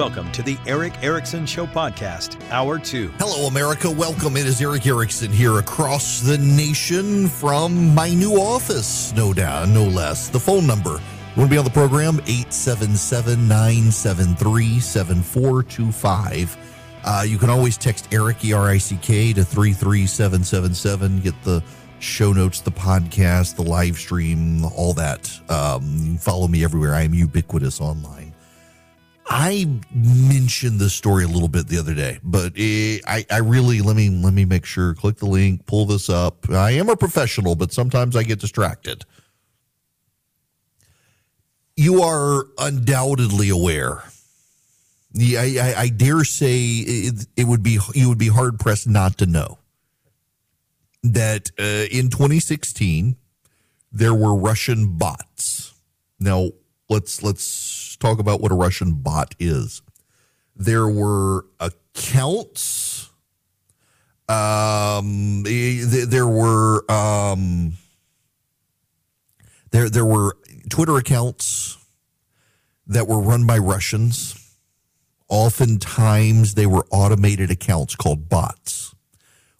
Welcome to the Erick Erickson Show podcast, Hour 2. Hello, America. Welcome. It is Erick Erickson here across the nation from my new office, no doubt, no less. The phone number. Want to be on the program? 877 973 7425. Uh, you can always text Eric, E R I C K, to 33777. Get the show notes, the podcast, the live stream, all that. Um, follow me everywhere. I am ubiquitous online. I mentioned this story a little bit the other day, but it, I, I really let me let me make sure. Click the link, pull this up. I am a professional, but sometimes I get distracted. You are undoubtedly aware. I, I, I dare say it, it would be you would be hard pressed not to know that uh, in 2016 there were Russian bots. Now let's let's talk about what a Russian bot is. There were accounts. Um, there were um, there there were Twitter accounts that were run by Russians. Oftentimes, they were automated accounts called bots,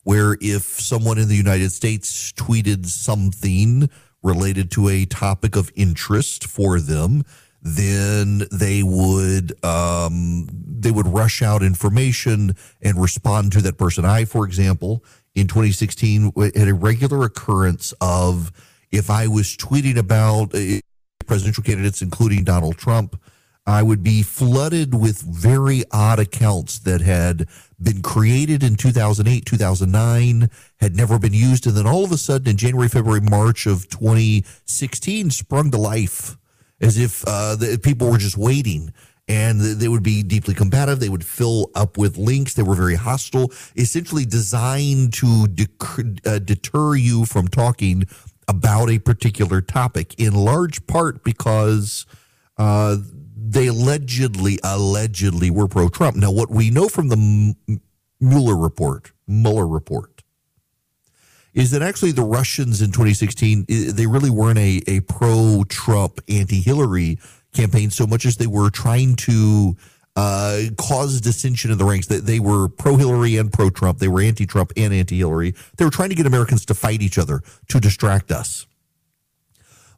where if someone in the United States tweeted something related to a topic of interest for them, then they would um, they would rush out information and respond to that person. I, for example, in 2016, had a regular occurrence of if I was tweeting about uh, presidential candidates, including Donald Trump, I would be flooded with very odd accounts that had been created in 2008, 2009, had never been used. And then all of a sudden in January, February, March of 2016 sprung to life as if uh, the people were just waiting and they would be deeply combative. They would fill up with links. They were very hostile, essentially designed to de- uh, deter you from talking about a particular topic, in large part because uh, they allegedly, allegedly were pro Trump. Now, what we know from the Mueller report, Mueller report, is that actually the Russians in 2016, they really weren't a, a pro Trump, anti Hillary campaign so much as they were trying to uh, cause dissension in the ranks. That they, they were pro Hillary and pro Trump. They were anti Trump and anti Hillary. They were trying to get Americans to fight each other to distract us.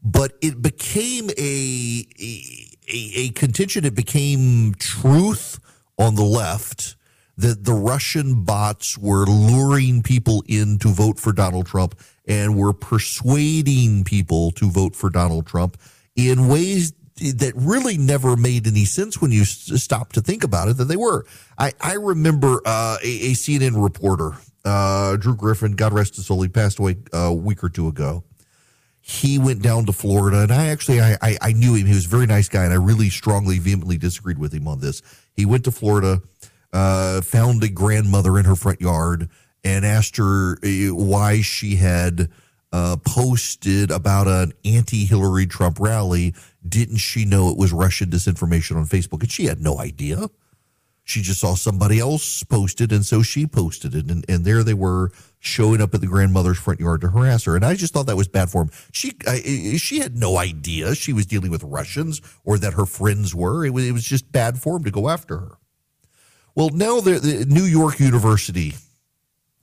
But it became a, a, a contention. It became truth on the left that the Russian bots were luring people in to vote for Donald Trump and were persuading people to vote for Donald Trump in ways that really never made any sense when you stop to think about it that they were. I, I remember uh, a, a, CNN reporter, uh, Drew Griffin, God rest his soul, he passed away a week or two ago. He went down to Florida, and I actually I, I, I knew him. He was a very nice guy, and I really strongly, vehemently disagreed with him on this. He went to Florida, uh, found a grandmother in her front yard, and asked her uh, why she had uh, posted about an anti-Hillary Trump rally didn't she know it was Russian disinformation on Facebook? And she had no idea. She just saw somebody else posted, and so she posted it. And, and there they were showing up at the grandmother's front yard to harass her. And I just thought that was bad form. She I, she had no idea she was dealing with Russians or that her friends were. It was, it was just bad form to go after her. Well, now the, the New York University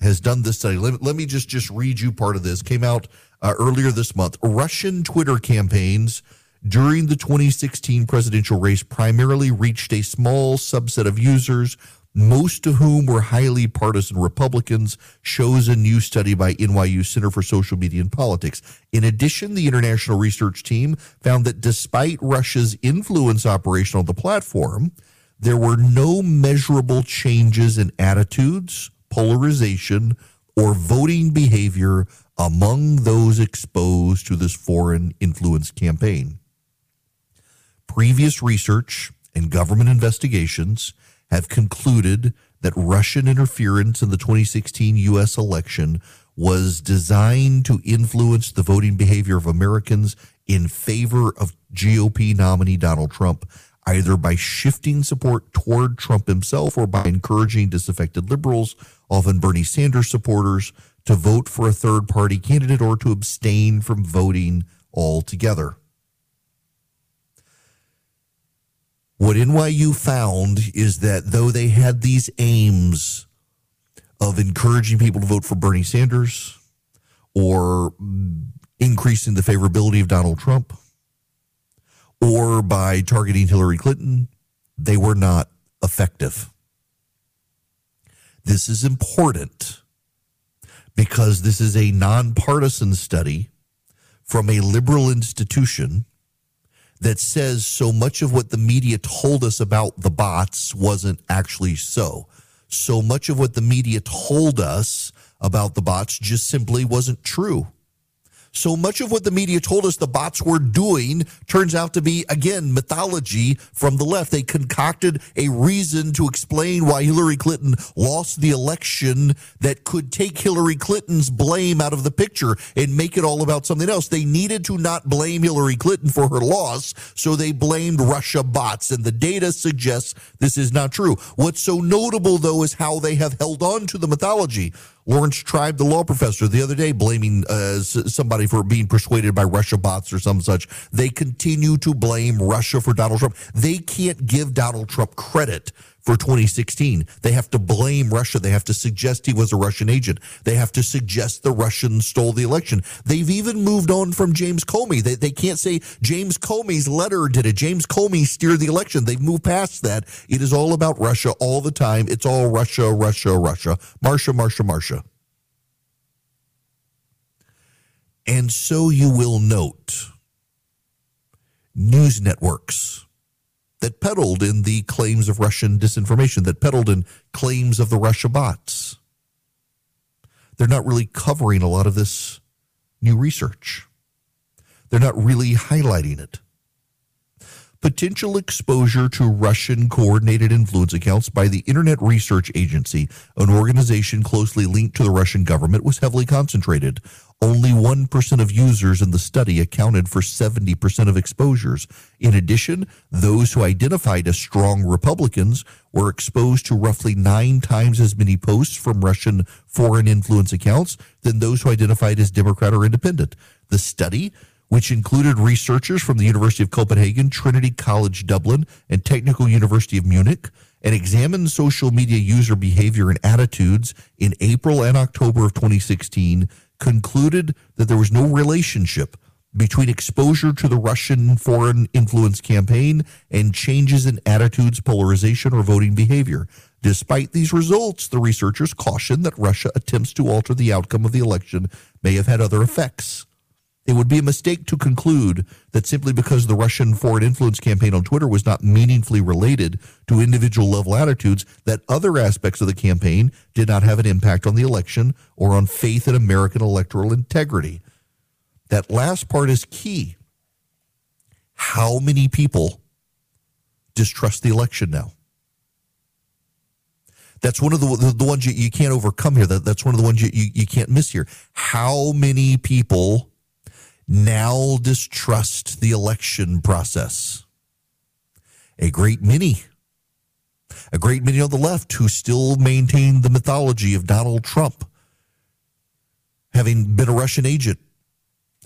has done this study. Let, let, me just just read you part of this. Came out uh, earlier this month. Russian Twitter campaigns during the 2016 presidential race primarily reached a small subset of users, most of whom were highly partisan Republicans, shows a new study by NYU Center for Social Media and Politics. In addition, the international research team found that despite Russia's influence operation on the platform, there were no measurable changes in attitudes, polarization, or voting behavior among those exposed to this foreign influence campaign. Previous research and government investigations have concluded that Russian interference in the 2016 U.S. election was designed to influence the voting behavior of Americans in favor of GOP nominee Donald Trump, either by shifting support toward Trump himself or by encouraging disaffected liberals, often Bernie Sanders supporters, to vote for a third party candidate or to abstain from voting altogether. What NYU found is that though they had these aims of encouraging people to vote for Bernie Sanders or increasing the favorability of Donald Trump or by targeting Hillary Clinton, they were not effective. This is important because this is a nonpartisan study from a liberal institution that says so much of what the media told us about the bots wasn't actually so. So much of what the media told us about the bots just simply wasn't true. So much of what the media told us the bots were doing turns out to be, again, mythology from the left. They concocted a reason to explain why Hillary Clinton lost the election that could take Hillary Clinton's blame out of the picture and make it all about something else. They needed to not blame Hillary Clinton for her loss, so they blamed Russia bots. And the data suggests this is not true. What's so notable, though, is how they have held on to the mythology. Laurence Tribe, the law professor, the other day blaming uh, somebody for being persuaded by Russia bots or some such. They continue to blame Russia for Donald Trump. They can't give Donald Trump credit for 2016. They have to blame Russia. They have to suggest he was a Russian agent. They have to suggest the Russians stole the election. They've even moved on from James Comey. They, they can't say James Comey's letter did it. James Comey steered the election. They've moved past that. It is all about Russia all the time. It's all Russia, Russia, Russia. Marsha, Marsha, Marsha. And so you will note news networks that peddled in the claims of Russian disinformation, that peddled in claims of the Russia bots. They're not really covering a lot of this new research. They're not really highlighting it. Potential exposure to Russian coordinated influence accounts by the Internet Research Agency, an organization closely linked to the Russian government, was heavily concentrated. Only 1% of users in the study accounted for 70% of exposures. In addition, those who identified as strong Republicans were exposed to roughly nine times as many posts from Russian foreign influence accounts than those who identified as Democrat or Independent. The study, which included researchers from the University of Copenhagen, Trinity College Dublin, and Technical University of Munich, and examined social media user behavior and attitudes in April and October of 2016 concluded that there was no relationship between exposure to the Russian foreign influence campaign and changes in attitudes, polarization, or voting behavior. Despite these results, the researchers caution that Russia attempts to alter the outcome of the election may have had other effects. It would be a mistake to conclude that simply because the Russian foreign influence campaign on Twitter was not meaningfully related to individual level attitudes, that other aspects of the campaign did not have an impact on the election or on faith in American electoral integrity. That last part is key. How many people distrust the election now? That's one of the the, the ones you, you can't overcome here. That, that's one of the ones you, you, you can't miss here. How many people now distrust the election process. A great many, a great many on the left who still maintain the mythology of Donald Trump having been a Russian agent,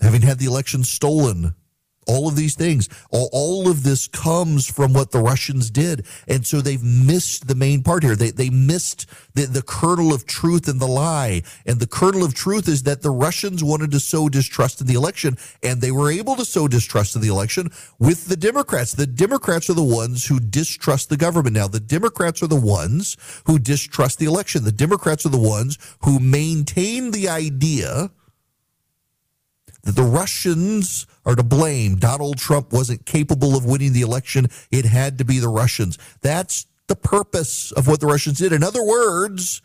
having had the election stolen, all of these things. All, all of this comes from what the russians did. And so they've missed the main part here. They, they missed the, the kernel of truth and the lie. And the kernel of truth is that the russians wanted to sow distrust in the election and they were able to sow distrust in the election with the democrats. The democrats are the ones who distrust the government. Now the democrats are the ones who distrust the election. The democrats are the ones who maintain the idea that the Russians are to blame. Donald Trump wasn't capable of winning the election. It had to be the Russians. That's the purpose of what the Russians did. In other words,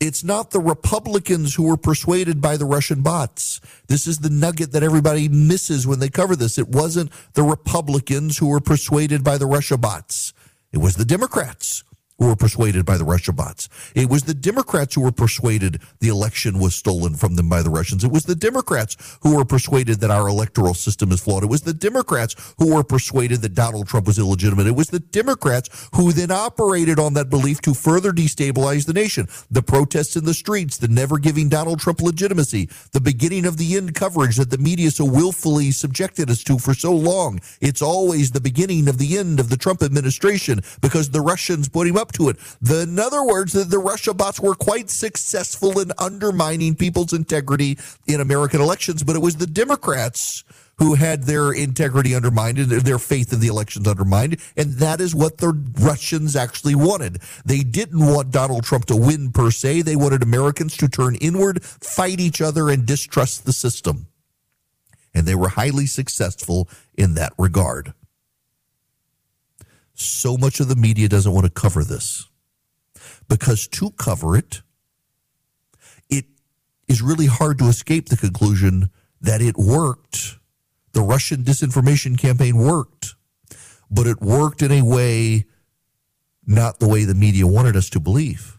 it's not the Republicans who were persuaded by the Russian bots. This is the nugget that everybody misses when they cover this. It wasn't the Republicans who were persuaded by the Russia bots. It was the Democrats who were persuaded by the Russia bots. It was the Democrats who were persuaded the election was stolen from them by the Russians. It was the Democrats who were persuaded that our electoral system is flawed. It was the Democrats who were persuaded that Donald Trump was illegitimate. It was the Democrats who then operated on that belief to further destabilize the nation. The protests in the streets, the never giving Donald Trump legitimacy, the beginning of the end coverage that the media so willfully subjected us to for so long. It's always the beginning of the end of the Trump administration because the Russians put him up to it. The, in other words, the, the Russia bots were quite successful in undermining people's integrity in American elections, but it was the Democrats who had their integrity undermined and their faith in the elections undermined. And that is what the Russians actually wanted. They didn't want Donald Trump to win per se. They wanted Americans to turn inward, fight each other, and distrust the system. And they were highly successful in that regard. So much of the media doesn't want to cover this because to cover it, it is really hard to escape the conclusion that it worked the Russian disinformation campaign worked, but it worked in a way not the way the media wanted us to believe.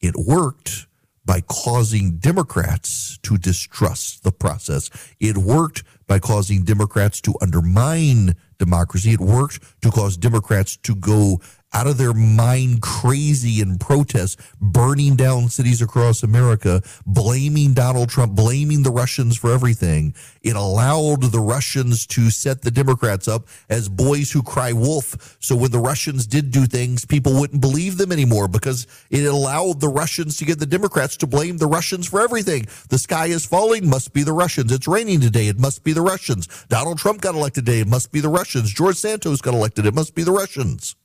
It worked by causing Democrats to distrust the process. It worked by causing Democrats to undermine democracy. It worked to cause Democrats to go out of their mind crazy in protest, burning down cities across America, blaming Donald Trump, blaming the Russians for everything. It allowed the Russians to set the Democrats up as boys who cry wolf. So when the Russians did do things, people wouldn't believe them anymore because it allowed the Russians to get the Democrats to blame the Russians for everything. The sky is falling, must be the Russians. It's raining today, it must be the Russians. Donald Trump got elected today, it must be the Russians. George Santos got elected, it must be the Russians.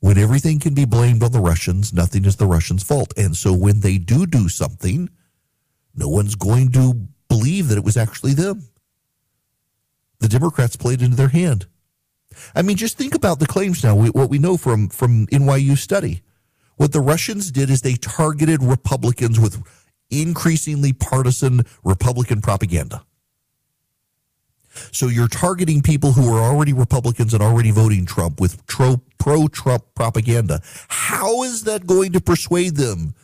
When everything can be blamed on the Russians, nothing is the Russians' fault. And so when they do do something, no one's going to believe that it was actually them. The Democrats played into their hand. I mean, just think about the claims now, what we know from, from NYU study. What the Russians did is they targeted Republicans with increasingly partisan Republican propaganda. So you're targeting people who are already Republicans and already voting Trump with pro Trump propaganda. How is that going to persuade them?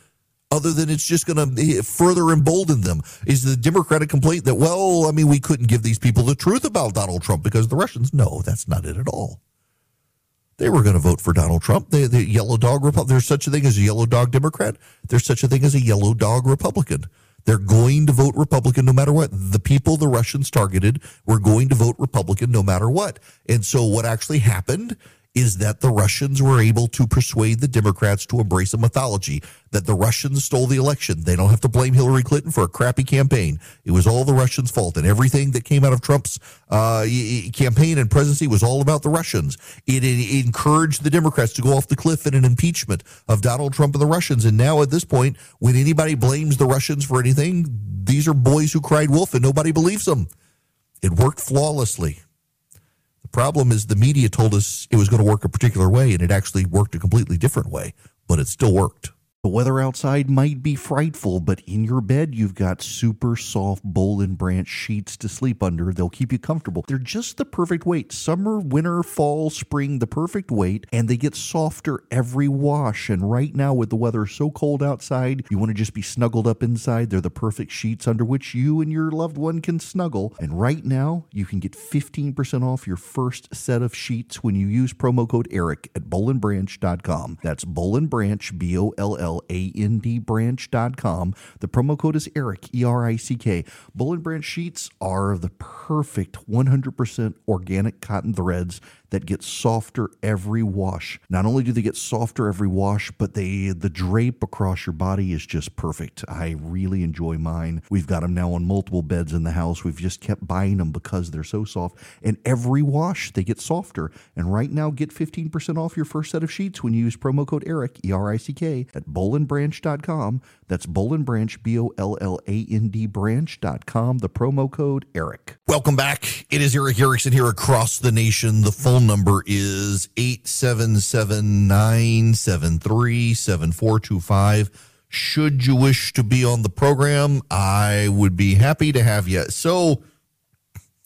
Other than it's just going to eh, further embolden them, is the Democratic complaint that, well, I mean, we couldn't give these people the truth about Donald Trump because the Russians. No, that's not it at all. They were going to vote for Donald Trump. The, the yellow dog. There's such a thing as a yellow dog Democrat. There's such a thing as a yellow dog Republican. They're going to vote Republican no matter what. The people the Russians targeted were going to vote Republican no matter what. And so what actually happened is that the Russians were able to persuade the Democrats to embrace a mythology that the Russians stole the election. They don't have to blame Hillary Clinton for a crappy campaign. It was all the Russians' fault. And everything that came out of Trump's uh, campaign and presidency was all about the Russians. It, it encouraged the Democrats to go off the cliff in an impeachment of Donald Trump and the Russians. And now at this point, when anybody blames the Russians for anything, these are boys who cried wolf and nobody believes them. It worked flawlessly problem is the media told us it was going to work a particular way, and it actually worked a completely different way, but it still worked. The weather outside might be frightful, but in your bed, you've got super soft Boll and Branch sheets to sleep under. They'll keep you comfortable. They're just the perfect weight. Summer, winter, fall, spring, the perfect weight, and they get softer every wash. And right now, with the weather so cold outside, you want to just be snuggled up inside. They're the perfect sheets under which you and your loved one can snuggle. And right now, you can get 15% off your first set of sheets when you use promo code ERIC at bollandbranch.com. That's Boll and Branch, B O L L landbranch.com. The promo code is ERIC, E R I C K. Boll and Branch sheets are the perfect 100% organic cotton threads that get softer every wash. Not only do they get softer every wash, but they the drape across your body is just perfect. I really enjoy mine. We've got them now on multiple beds in the house. We've just kept buying them because they're so soft. And every wash they get softer. And right now, get 15% off your first set of sheets when you use promo code ERIC, E R I C K, at bollandbranch.com. That's Boll and Branch, B O L L A N D branch.com. The promo code ERIC. Welcome back. It is Erick Erickson here across the nation. The phone number is 877 973 7425. Should you wish to be on the program, I would be happy to have you. So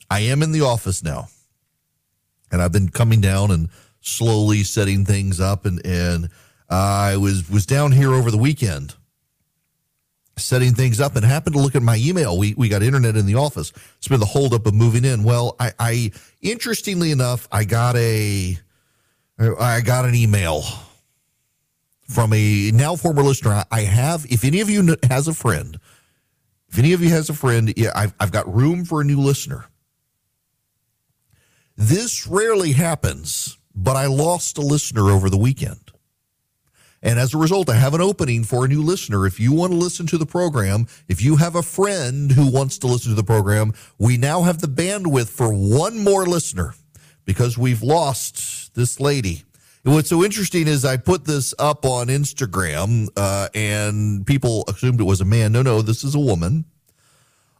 I am in the office now, and I've been coming down and slowly setting things up, and and I was was down here over the weekend setting things up and happened to look at my email. We we got internet in the office. It's been the holdup of moving in. Well, I, I interestingly enough, I got a I got an email from a now former listener. I have, if any of you has a friend, if any of you has a friend, yeah, I've, I've got room for a new listener. This rarely happens, but I lost a listener over the weekend. And as a result, I have an opening for a new listener. If you want to listen to the program, if you have a friend who wants to listen to the program, we now have the bandwidth for one more listener because we've lost this lady. And what's so interesting is I put this up on Instagram uh, and people assumed it was a man. No, no, this is a woman.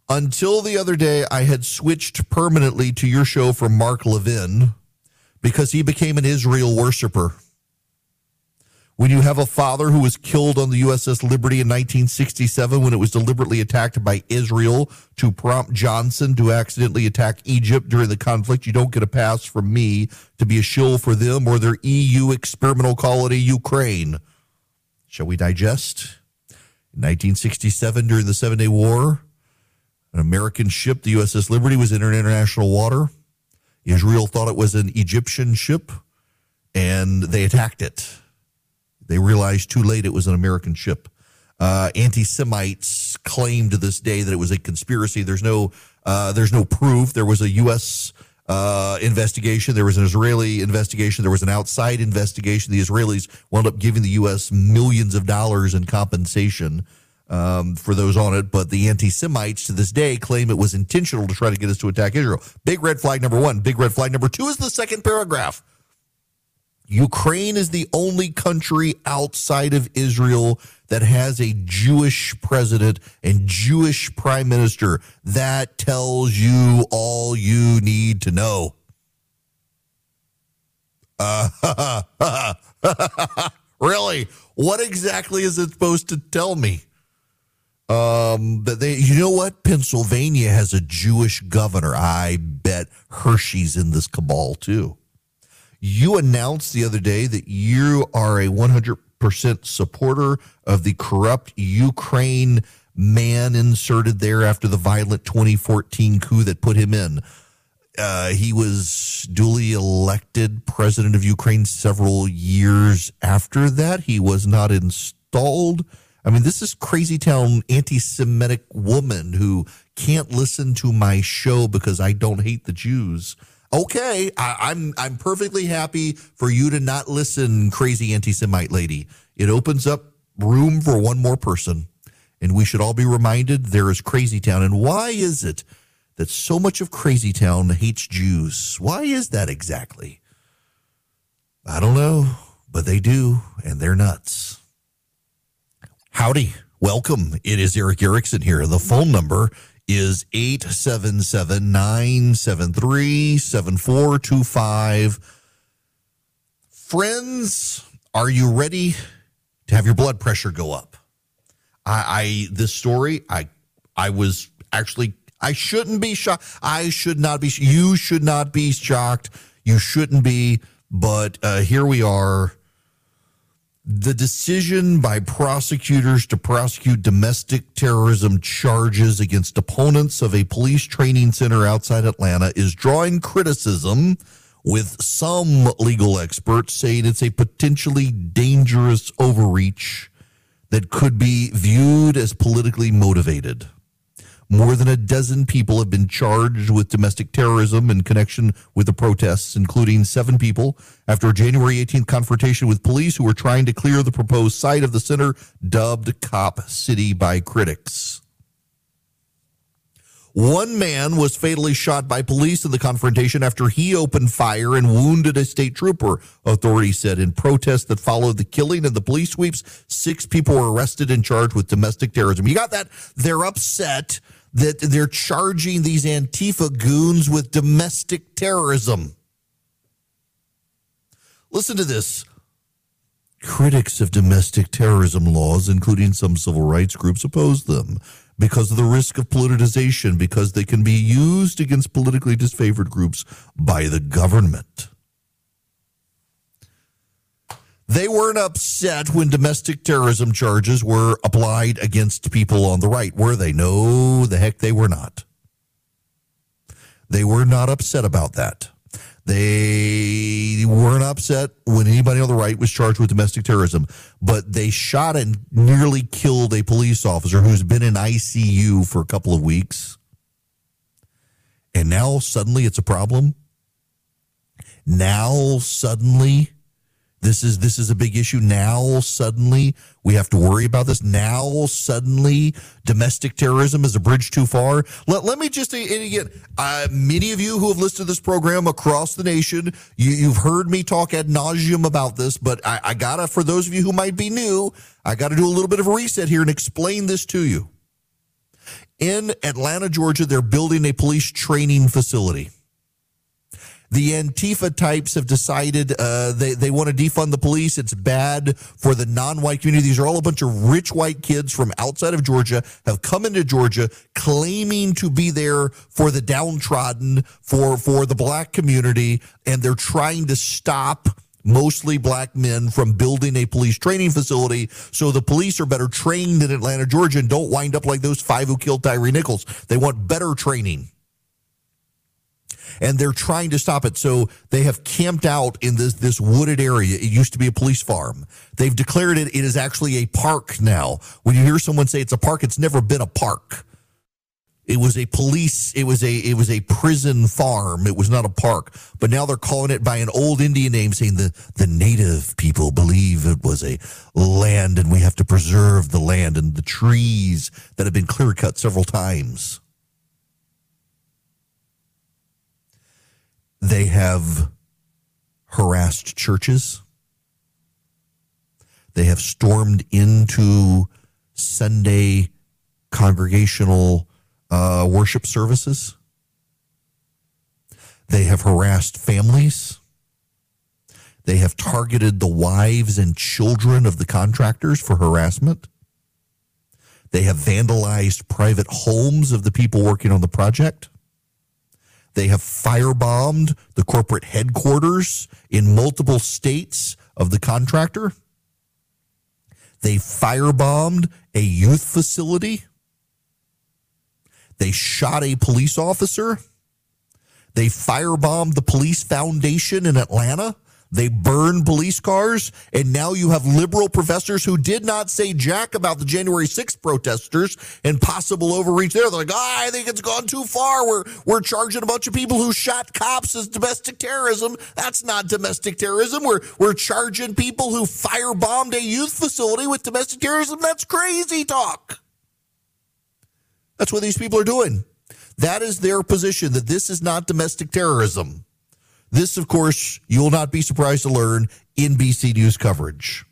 Until the other day, I had switched permanently to your show from Mark Levin because he became an Israel worshiper when you have a father who was killed on the USS Liberty in 1967 when it was deliberately attacked by Israel to prompt Johnson to accidentally attack Egypt during the conflict, you don't get a pass from me to be a shill for them or their EU experimental colony, Ukraine. Shall we digest? In 1967, during the Seven Day War, an American ship, the USS Liberty, was in international water. Israel thought it was an Egyptian ship, and they attacked it. They realized too late it was an American ship. Uh, anti-Semites claim to this day that it was a conspiracy. There's no, uh, there's no proof. There was a U.S. Uh, investigation. There was an Israeli investigation. There was an outside investigation. The Israelis wound up giving the U.S. millions of dollars in compensation um, for those on it. But the anti Semites to this day claim it was intentional to try to get us to attack Israel. Big red flag number one. Big red flag number two is the second paragraph. Ukraine is the only country outside of Israel that has a Jewish president and Jewish prime minister. That tells you all you need to know. Uh, really? What exactly is it supposed to tell me? Um, they, you know what? Pennsylvania has a Jewish governor. I bet Hershey's in this cabal too. You announced the other day that you are a 100% supporter of the corrupt Ukraine man inserted there after the violent 2014 coup that put him in. Uh, he was duly elected president of Ukraine several years after that. He was not installed. I mean, this is crazy town anti Semitic woman who can't listen to my show because I don't hate the Jews okay, I, am I'm, I'm perfectly happy for you to not listen, crazy anti-Semite lady. It opens up room for one more person, and we should all be reminded there is Crazy Town. And why is it that so much of Crazy Town hates Jews? Why is that exactly? I don't know, but they do, and they're nuts. Howdy. Welcome. It is Erick Erickson here. The phone number is 877 973 7425. Friends, are you ready to have your blood pressure go up? I, I this story, I I was actually I shouldn't be shocked. I should not be. You should not be shocked. You shouldn't be. But uh, here we are the decision by prosecutors to prosecute domestic terrorism charges against opponents of a police training center outside Atlanta is drawing criticism, with some legal experts saying it's a potentially dangerous overreach that could be viewed as politically motivated. More than a dozen people have been charged with domestic terrorism in connection with the protests, including seven people after a January 18th confrontation with police who were trying to clear the proposed site of the center, dubbed Cop City by critics. One man was fatally shot by police in the confrontation after he opened fire and wounded a state trooper, authorities said. In protests that followed the killing and the police sweeps, six people were arrested and charged with domestic terrorism. You got that? They're upset that they're charging these Antifa goons with domestic terrorism. Listen to this. Critics of domestic terrorism laws, including some civil rights groups, oppose them because of the risk of politicization, because they can be used against politically disfavored groups by the government. They weren't upset when domestic terrorism charges were applied against people on the right, were they? No, the heck they were not. They were not upset about that. They weren't upset when anybody on the right was charged with domestic terrorism, but they shot and nearly killed a police officer who's been in ICU for a couple of weeks. And now suddenly it's a problem. Now suddenly this is this is a big issue. Now suddenly we have to worry about this. Now suddenly domestic terrorism is a bridge too far. Let, let me just again uh, many of you who have listened to this program across the nation you, have heard me talk ad nauseum about this but I, I gotta for those of you who might be new i gotta do a little bit of a reset here and explain this to you. In atlanta georgia they're building a police training facility the Antifa types have decided uh, they, they want to defund the police. It's bad for the non white community. These are all a bunch of rich white kids from outside of Georgia have come into Georgia claiming to be there for the downtrodden, for, for the black community, and they're trying to stop mostly black men from building a police training facility so the police are better trained in Atlanta, Georgia, and don't wind up like those five who killed Tyre Nichols. They want better training and they're trying to stop it. So they have camped out in this, this wooded area. It used to be a police farm. They've declared it, it is actually a park now. When you hear someone say it's a park, it's never been a park. It was a police, it was a, it was a prison farm. It was not a park, but now they're calling it by an old Indian name saying the, the native people believe it was a land and we have to preserve the land and the trees that have been clear cut several times. They have harassed churches. They have stormed into Sunday congregational uh, worship services. They have harassed families. They have targeted the wives and children of the contractors for harassment. They have vandalized private homes of the people working on the project. They have firebombed the corporate headquarters in multiple states of the contractor. They firebombed a youth facility. They shot a police officer. They firebombed the police foundation in Atlanta. They burn police cars, and now you have liberal professors who did not say jack about the January 6th protesters and possible overreach there. They're like, oh, I think it's gone too far. We're we're charging a bunch of people who shot cops as domestic terrorism. That's not domestic terrorism. We're we're charging people who firebombed a youth facility with domestic terrorism. That's crazy talk. That's what these people are doing. That is their position that this is not domestic terrorism. This, of course, you will not be surprised to learn in NBC News coverage.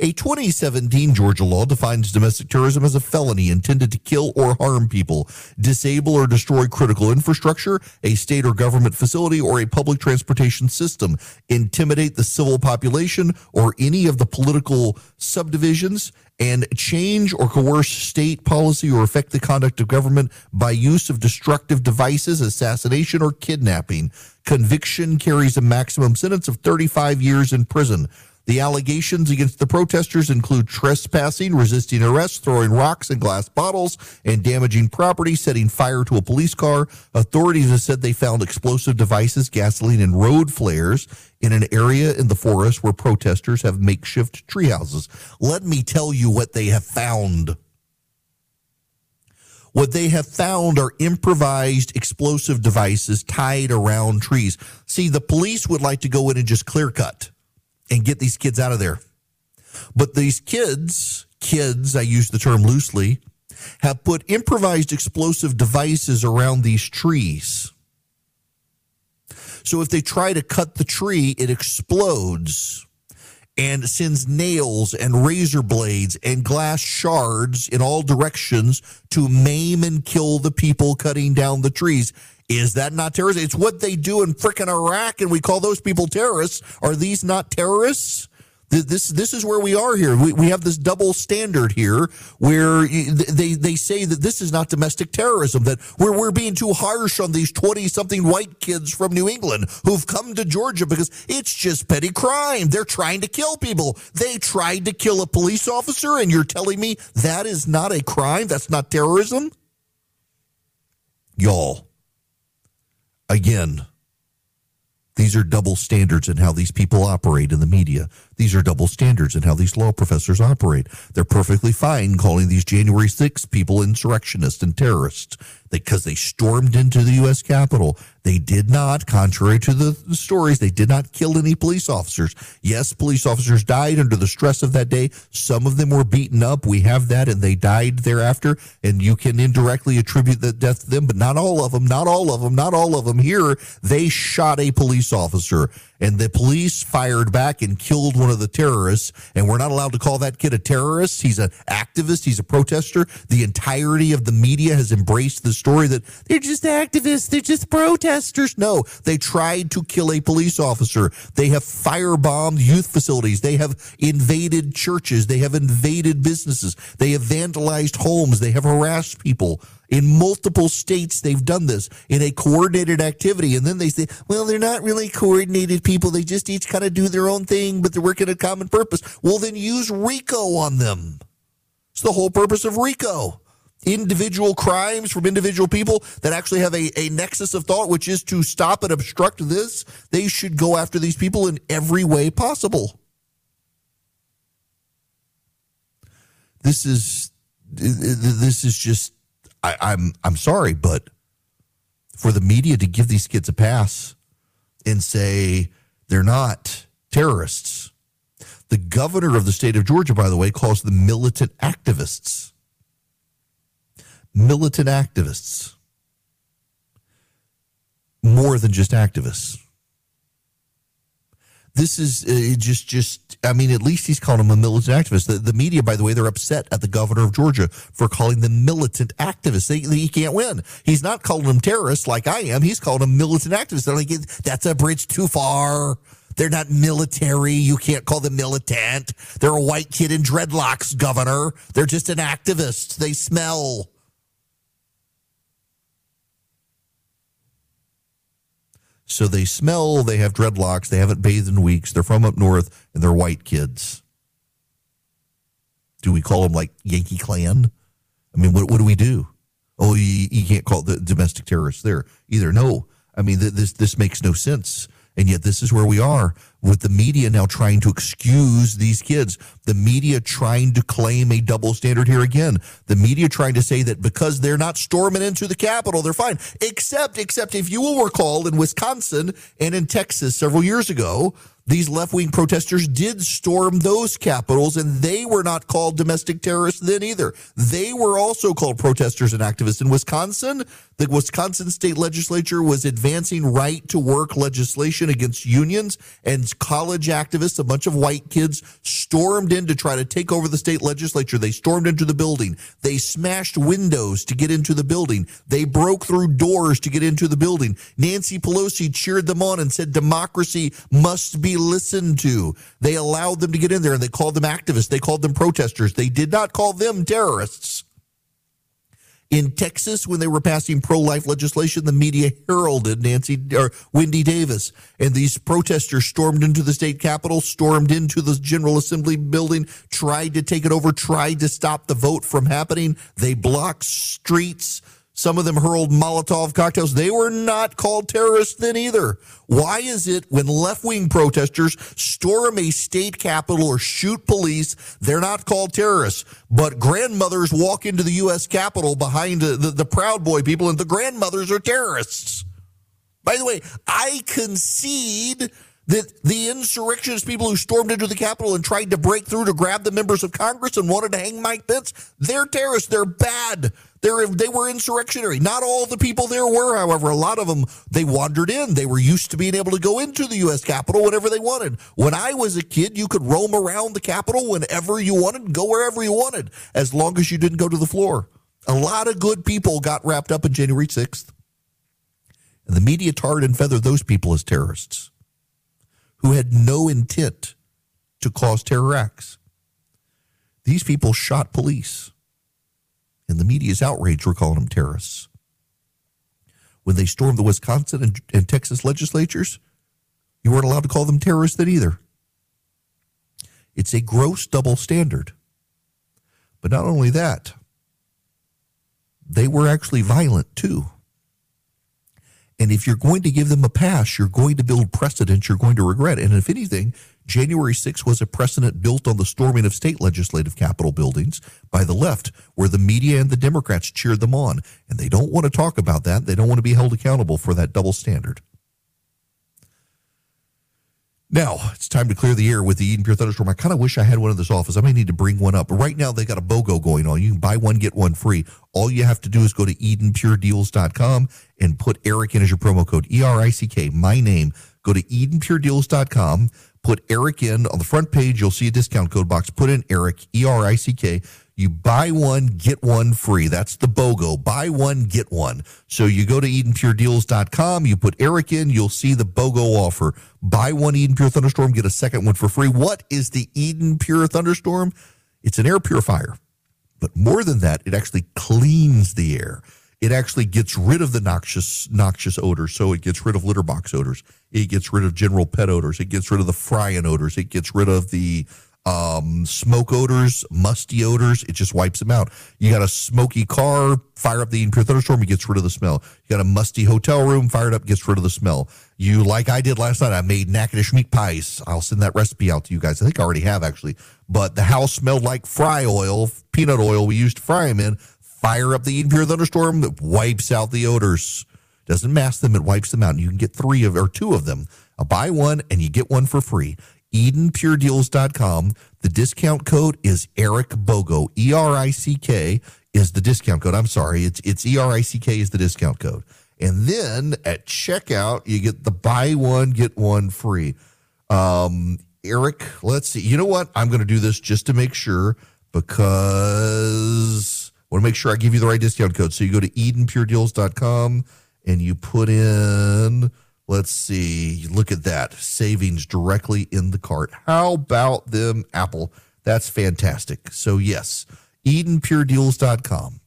A 2017 Georgia law defines domestic terrorism as a felony intended to kill or harm people, disable or destroy critical infrastructure, a state or government facility, or a public transportation system, intimidate the civil population or any of the political subdivisions, and change or coerce state policy or affect the conduct of government by use of destructive devices, assassination, or kidnapping. Conviction carries a maximum sentence of 35 years in prison. The allegations against the protesters include trespassing, resisting arrest, throwing rocks and glass bottles, and damaging property, setting fire to a police car. Authorities have said they found explosive devices, gasoline, and road flares in an area in the forest where protesters have makeshift treehouses. Let me tell you what they have found. What they have found are improvised explosive devices tied around trees. See, the police would like to go in and just clear cut and get these kids out of there. But these kids, kids, I use the term loosely, have put improvised explosive devices around these trees. So if they try to cut the tree, it explodes and sends nails and razor blades and glass shards in all directions to maim and kill the people cutting down the trees. Is that not terrorism? It's what they do in frickin' Iraq, and we call those people terrorists. Are these not terrorists? This this is where we are here. We, we have this double standard here, where they they say that this is not domestic terrorism. That we're we're being too harsh on these twenty something white kids from New England who've come to Georgia because it's just petty crime. They're trying to kill people. They tried to kill a police officer, and you're telling me that is not a crime? That's not terrorism, y'all. Again these are double standards in how these people operate in the media. These are double standards in how these law professors operate. They're perfectly fine calling these January 6 people insurrectionists and terrorists because they stormed into the U.S. Capitol. They did not, contrary to the, the, stories, they did not kill any police officers. Yes, police officers died under the stress of that day. Some of them were beaten up. We have that, and they died thereafter. And you can indirectly attribute the death to them, but not all of them, not all of them, not all of them. Here, they shot a police officer and the police fired back and killed one of the terrorists. And we're not allowed to call that kid a terrorist. He's an activist. He's a protester. The entirety of the media has embraced the story that they're just activists. They're just protesters. No, they tried to kill a police officer. They have firebombed youth facilities. They have invaded churches. They have invaded businesses. They have vandalized homes. They have harassed people. In multiple states, they've done this in a coordinated activity. And then they say, well, they're not really coordinated people. They just each kind of do their own thing, but they're working a common purpose. Well, then use RICO on them. It's the whole purpose of RICO. Individual crimes from individual people that actually have a, a nexus of thought, which is to stop and obstruct this. They should go after these people in every way possible. This is this is just I, I'm I'm sorry, but for the media to give these kids a pass and say they're not terrorists. The governor of the state of Georgia, by the way, calls them militant activists. Militant activists. More than just activists this is uh, just just I mean at least he's calling him a militant activist. The, the, media, by the way, they're upset at the governor of Georgia for calling them militant activists. They, they, he can't win. He's not calling them terrorists like I am. He's calling them militant activists. They're like that's a bridge too far. They're not military. You can't call them militant. They're a white kid in dreadlocks, governor. They're just an activist. They smell. So they smell, they have dreadlocks, they haven't bathed in weeks, they're from up north, and they're white kids. Do we call them like Yankee Clan? I mean, what, what do we do? Oh, you, you can't call the domestic terrorists there either. No, I mean, this, this makes no sense. And yet, this is where we are with the media now trying to excuse these kids. The media trying to claim a double standard here again. The media trying to say that because they're not storming into the Capitol, they're fine. Except, except if you will recall in Wisconsin and in Texas several years ago, these left wing protesters did storm those capitals, and they were not called domestic terrorists then either. They were also called protesters and activists. In Wisconsin, the Wisconsin state legislature was advancing right to work legislation against unions, and college activists, a bunch of white kids, stormed in to try to take over the state legislature. They stormed into the building. They smashed windows to get into the building. They broke through doors to get into the building. Nancy Pelosi cheered them on and said democracy must be listened to. They allowed them to get in there and they called them activists. They called them protesters. They did not call them terrorists. In Texas, when they were passing pro-life legislation, the media heralded Nancy or Wendy Davis, and these protesters stormed into the state capitol, stormed into the General Assembly building, tried to take it over, tried to stop the vote from happening. They blocked streets. Some of them hurled Molotov cocktails. They were not called terrorists then either. Why is it when left wing protesters storm a state capitol or shoot police, they're not called terrorists? But grandmothers walk into the U.S. Capitol behind the, the, the Proud Boy people, and the grandmothers are terrorists. By the way, I concede that the insurrectionist people who stormed into the Capitol and tried to break through to grab the members of Congress and wanted to hang Mike Pence, they're terrorists. They're bad. They're, they were insurrectionary. Not all the people there were, however. A lot of them, they wandered in. They were used to being able to go into the U.S. Capitol whenever they wanted. When I was a kid, you could roam around the Capitol whenever you wanted, go wherever you wanted, as long as you didn't go to the floor. A lot of good people got wrapped up in January 6th. And the media tarred and feathered those people as terrorists who had no intent to cause terror acts. These people shot police, and the media's outraged. We're calling them terrorists. When they stormed the Wisconsin and, and Texas legislatures, you weren't allowed to call them terrorists then either. It's a gross double standard. But not only that, they were actually violent too. And if you're going to give them a pass, you're going to build precedent you're going to regret. And if anything, January 6th was a precedent built on the storming of state legislative capitol buildings by the left, where the media and the Democrats cheered them on. And they don't want to talk about that. They don't want to be held accountable for that double standard. Now it's time to clear the air with the Eden Pure Thunderstorm. I kind of wish I had one in this office. I may need to bring one up. But right now they got a BOGO going on. You can buy one, get one free. All you have to do is go to EdenPureDeals.com and put Erick in as your promo code. E-R-I-C-K, my name. Go to EdenPureDeals.com, put Erick in. On the front page, you'll see a discount code box. Put in Erick, E-R-I-C-K. You buy one, get one free. That's the BOGO. Buy one, get one. So you go to EdenPureDeals.com, you put Erick in, you'll see the BOGO offer. Buy one Eden Pure Thunderstorm, get a second one for free. What is the Eden Pure Thunderstorm? It's an air purifier. But more than that, it actually cleans the air. It actually gets rid of the noxious noxious odors. So it gets rid of litter box odors. It gets rid of general pet odors. It gets rid of the frying odors. It gets rid of the um, smoke odors, musty odors. It just wipes them out. You got a smoky car, fire up the Eden Pure Thunderstorm, it gets rid of the smell. You got a musty hotel room, fire it up, gets rid of the smell. You, like I did last night, I made Natchitoches meat pies. I'll send that recipe out to you guys. I think I already have actually. But the house smelled like fry oil, peanut oil we used to fry them in. Fire up the Eden Pure Thunderstorm, that wipes out the odors. Doesn't mask them, it wipes them out. And you can get three of or two of them. I'll buy one and you get one for free. EdenPureDeals.com. The discount code is Erick Bogo. E R I C K is the discount code. I'm sorry, it's it's E R I C K is the discount code. And then at checkout, you get the buy one get one free. Um, Erick, let's see. You know what? I'm going to do this just to make sure because I want to make sure I give you the right discount code. So you go to EdenPureDeals.com and you put in Let's see. Look at that. Savings directly in the cart. How about them, Apple? That's fantastic. So, yes, EdenPureDeals.com.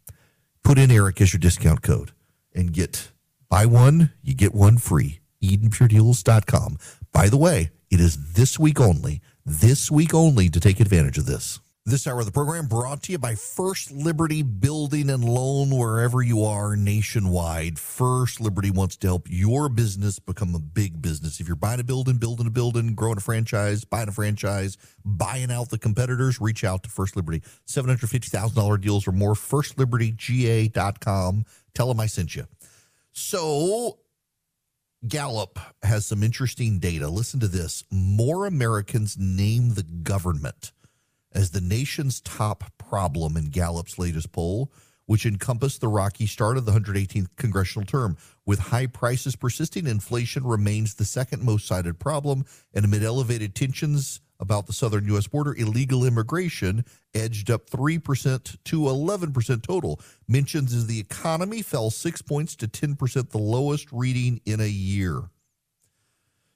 Put in Erick as your discount code and get buy one, you get one free. EdenPureDeals.com. By the way, it is this week only, this week only to take advantage of this. This hour of the program brought to you by First Liberty Building and Loan, wherever you are nationwide. First Liberty wants to help your business become a big business. If you're buying a building, building a building, growing a franchise, buying a franchise, buying out the competitors, reach out to First Liberty. $750,000 deals or more. FirstLibertyGA.com. Tell them I sent you. So, Gallup has some interesting data. Listen to this more Americans name the government as the nation's top problem in Gallup's latest poll, which encompassed the rocky start of the 118th congressional term. With high prices persisting, inflation remains the second most cited problem, and amid elevated tensions about the southern U.S. border, illegal immigration edged up 3% to 11% total. Mentions as the economy fell six points to 10%, the lowest reading in a year.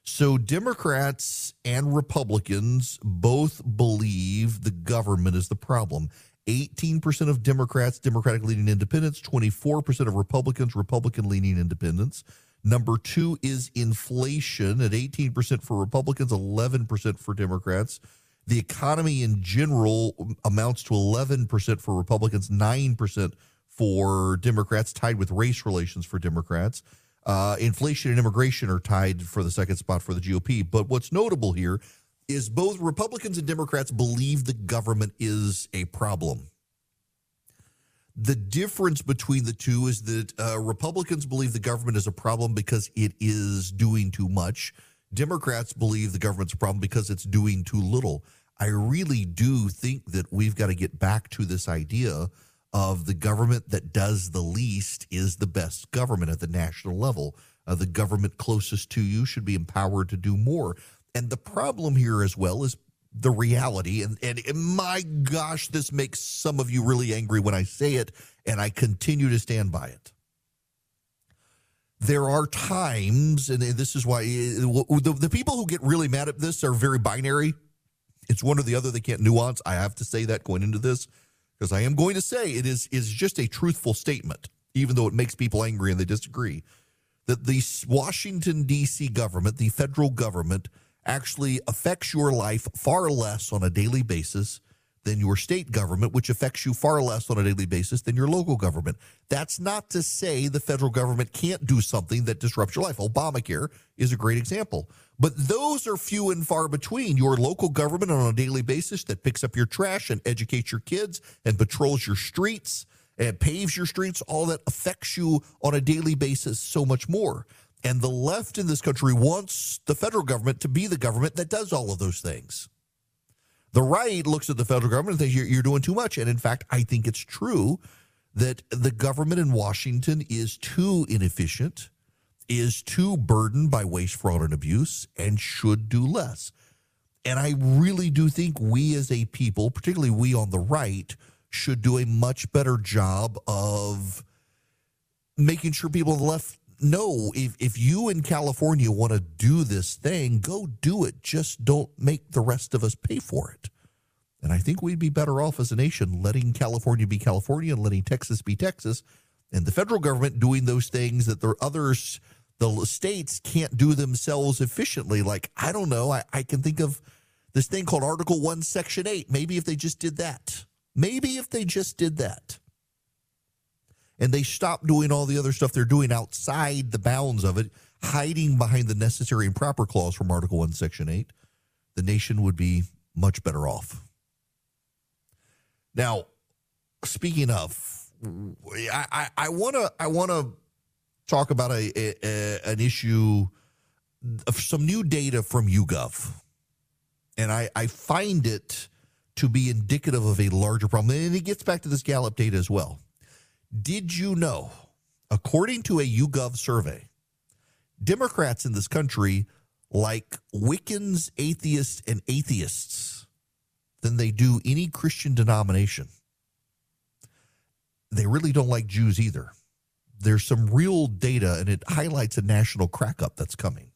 So, Democrats and Republicans both believe the government is the problem. 18% of Democrats, Democratic leaning independents, 24% of Republicans, Republican leaning independents. Number two is inflation at 18% for Republicans, 11% for Democrats. The economy in general amounts to 11% for Republicans, 9% for Democrats, tied with race relations for Democrats. Uh, inflation and immigration are tied for the second spot for the GOP. But what's notable here is both Republicans and Democrats believe the government is a problem. The difference between the two is that uh, Republicans believe the government is a problem because it is doing too much. Democrats believe the government's a problem because it's doing too little. I really do think that we've got to get back to this idea of the government that does the least is the best government at the national level. Uh, the government closest to you should be empowered to do more. And the problem here as well is the reality. And, and, and my gosh, this makes some of you really angry when I say it, and I continue to stand by it. There are times, and this is why the, the people who get really mad at this are very binary. It's one or the other. They can't nuance. I have to say that going into this because I am going to say it is is just a truthful statement, even though it makes people angry and they disagree. That the Washington D.C. government, the federal government, actually affects your life far less on a daily basis than your state government, which affects you far less on a daily basis than your local government. That's not to say the federal government can't do something that disrupts your life. Obamacare is a great example. But those are few and far between. Your local government on a daily basis that picks up your trash and educates your kids and patrols your streets and paves your streets, all that affects you on a daily basis so much more. And the left in this country wants the federal government to be the government that does all of those things. The right looks at the federal government and thinks you're, you're doing too much. And in fact, I think it's true that the government in Washington is too inefficient, is too burdened by waste, fraud, and abuse, and should do less. And I really do think we as a people, particularly we on the right, should do a much better job of making sure people on the left know if, if you in California want to do this thing, go do it. Just don't make the rest of us pay for it. And I think we'd be better off as a nation letting California be California and letting Texas be Texas, and the federal government doing those things that the others, the states can't do themselves efficiently. Like, I don't know, I, I can think of this thing called Article 1, Section 8. Maybe if they just did that. Maybe if they just did that and they stop doing all the other stuff they're doing outside the bounds of it, hiding behind the necessary and proper clause from Article 1, Section 8, the nation would be much better off. Now, speaking of, I, I want to I want to talk about a, a, an issue of some new data from YouGov, and I, I find it to be indicative of a larger problem, and it gets back to this Gallup data as well. Did you know, according to a YouGov survey, Democrats in this country like Wiccans, atheists, and atheists than they do any Christian denomination. They really don't like Jews either. There's some real data, and it highlights a national crackup that's coming.